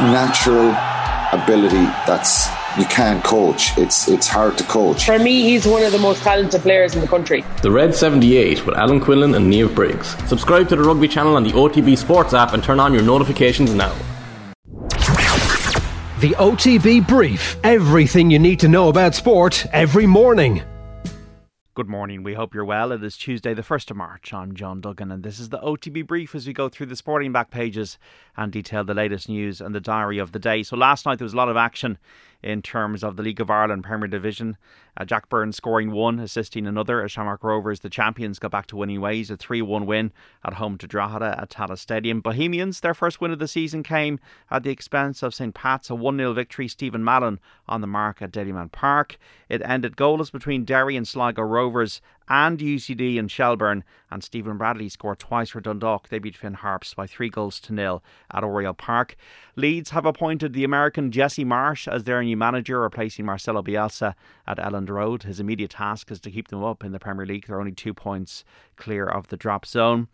natural ability that's you can't coach. It's it's hard to coach. For me, he's one of the most talented players in the country. The Red 78 with Alan Quinlan and Niamh Briggs. Subscribe to the Rugby channel on the OTB Sports app and turn on your notifications now. The OTB Brief. Everything you need to know about sport every morning. Good morning. We hope you're well. It is Tuesday, the 1st of March. I'm John Duggan, and this is the OTB brief as we go through the sporting back pages and detail the latest news and the diary of the day. So, last night there was a lot of action in terms of the League of Ireland Premier Division. Uh, Jack Byrne scoring one, assisting another as Shamrock Rovers, the champions, got back to winning ways. A 3 1 win at home to Drogheda at Tallaght Stadium. Bohemians, their first win of the season came at the expense of St. Pat's, a 1 0 victory. Stephen Mallon on the mark at Dalymount Park. It ended goalless between Derry and Sligo Rovers and UCD and Shelbourne. And Stephen Bradley scored twice for Dundalk. They beat Finn Harps by three goals to nil at Oriel Park. Leeds have appointed the American Jesse Marsch as their new manager, replacing Marcelo Bielsa at Elland Road. His immediate task is to keep them up in the Premier League. They're only two points clear of the drop zone.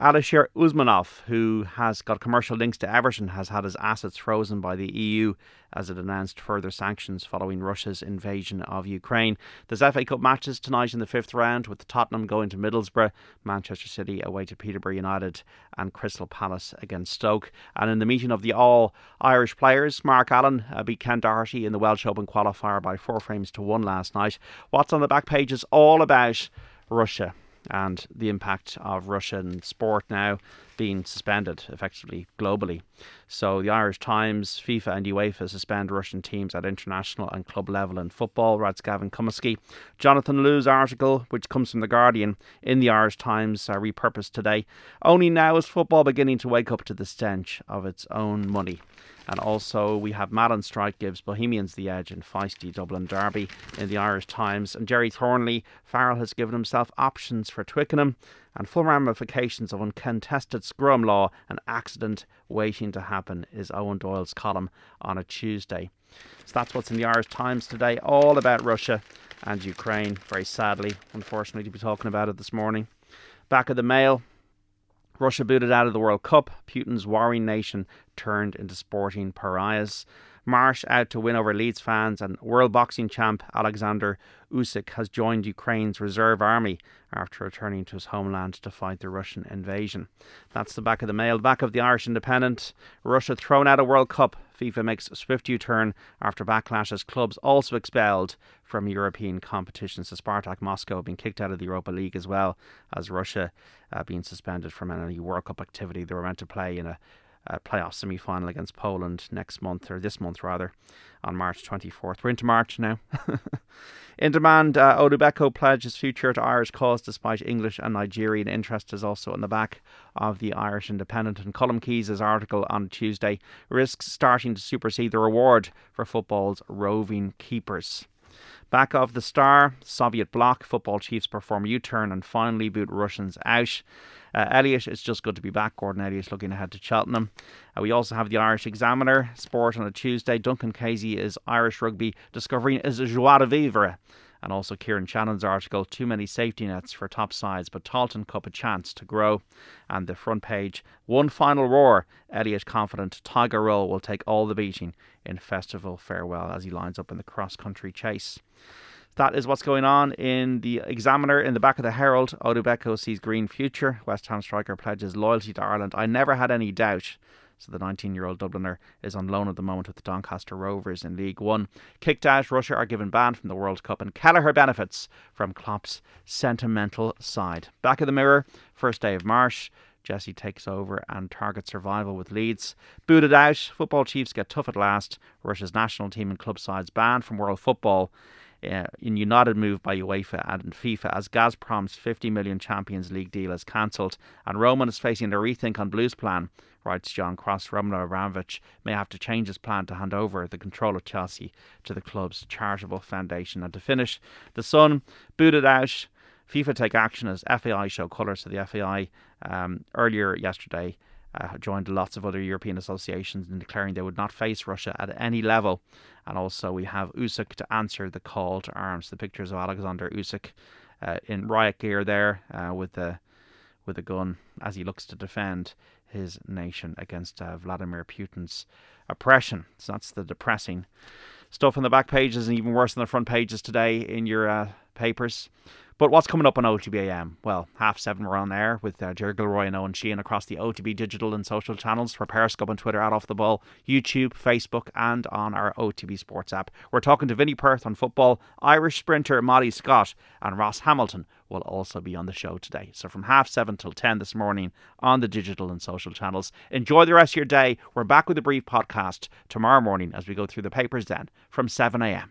Alisher Usmanov, who has got commercial links to Everton, has had his assets frozen by the EU as it announced further sanctions following Russia's invasion of Ukraine. There's FA Cup matches tonight in the fifth round, with Tottenham going to Middlesbrough, Manchester City away to Peterborough United, and Crystal Palace against Stoke. And in the meeting of the all Irish players, Mark Allen uh, beat Ken Doherty in the Welsh Open qualifier by four frames to one last night. What's on the back page is all about Russia and the impact of Russian sport now being suspended effectively globally. So the Irish Times, FIFA, and UEFA suspend Russian teams at international and club level in football, writes Gavin Cummiskey. Jonathan Liew's article, which comes from The Guardian in the Irish Times, uh, repurposed today. Only now is football beginning to wake up to the stench of its own money. And also, we have Madden strike gives Bohemians the edge in feisty Dublin Derby in the Irish Times. And Gerry Thornley, Farrell has given himself options for Twickenham and full ramifications of uncontested scrum law and accident waiting to happen is Owen Doyle's column on a Tuesday. So that's what's in the Irish Times today, all about Russia and Ukraine. Very sadly, unfortunately, to be talking about it this morning. Back of the mail, Russia booted out of the World Cup. Putin's warring nation turned into sporting pariahs. Marsch out to win over Leeds fans, and world boxing champ Alexander Usyk has joined Ukraine's reserve army after returning to his homeland to fight the Russian invasion. That's the back of the mail. Back of the Irish Independent. Russia thrown out of World Cup. FIFA makes a swift U turn after backlash as clubs also expelled from European competitions. So Spartak Moscow being kicked out of the Europa League as well as Russia uh, being suspended from any World Cup activity they were meant to play in a uh, playoff semi final against Poland next month, or this month rather, on March 24th. We're into March now. in demand, uh, Odubeko pledges future to Irish cause despite English and Nigerian interest is also in the back of the Irish Independent. And Colm Keys' article on Tuesday risks starting to supersede the reward for football's roving keepers. Back of the star, Soviet bloc, football chiefs perform U turn and finally boot Russians out. Uh, Elliott, it's just good to be back. Gordon Elliott looking ahead to Cheltenham. Uh, we also have the Irish Examiner, sport on a Tuesday. Duncan Casey is Irish rugby discovering is a joie de vivre. And also Kieran Shannon's article, Too Many Safety Nets for Top Sides, but Tailteann Cup a chance to grow. And the front page, One Final Roar, Elliott confident Tiger Roll will take all the beating in festival farewell as he lines up in the cross country chase. That is what's going on in the Examiner. In the back of the Herald, Odubeko sees green future. West Ham striker pledges loyalty to Ireland. I never had any doubt. So the 19 year old Dubliner is on loan at the moment with the Doncaster Rovers in League One. Kicked out, Russia are given ban from the World Cup, and Kelleher benefits from Klopp's sentimental side. Back of the mirror, first day of March. Jesse takes over and targets survival with Leeds. Booted out, football chiefs get tough at last. Russia's national team and club sides banned from world football uh, in united move by UEFA and FIFA as Gazprom's 50 million Champions League deal is cancelled and Roman is facing a rethink on Blue's plan. Writes John Cross, Roman Abramovich may have to change his plan to hand over the control of Chelsea to the club's charitable foundation. And to finish, the Sun booted out. FIFA take action as FAI show colours to the FAI um, earlier yesterday uh, joined lots of other European associations in declaring they would not face Russia at any level. And also, we have Usyk to answer the call to arms. The pictures of Alexander Usyk uh, in riot gear there uh, with the with a gun as he looks to defend his nation against uh, Vladimir Putin's oppression. So that's the depressing stuff on the back pages and even worse on the front pages today in your uh, papers. But what's coming up on OTBAM? Well, half seven we're on air with uh, Ger Gilroy and Owen Sheehan across the OTB digital and social channels for Periscope and Twitter at Off the Ball, YouTube, Facebook, and on our OTB Sports app. We're talking to Vinny Perth on football, Irish sprinter Molly Scott, and Ross Hamilton will also be on the show today. So from half seven till ten this morning on the digital and social channels. Enjoy the rest of your day. We're back with a brief podcast tomorrow morning as we go through the papers then from 7 a.m.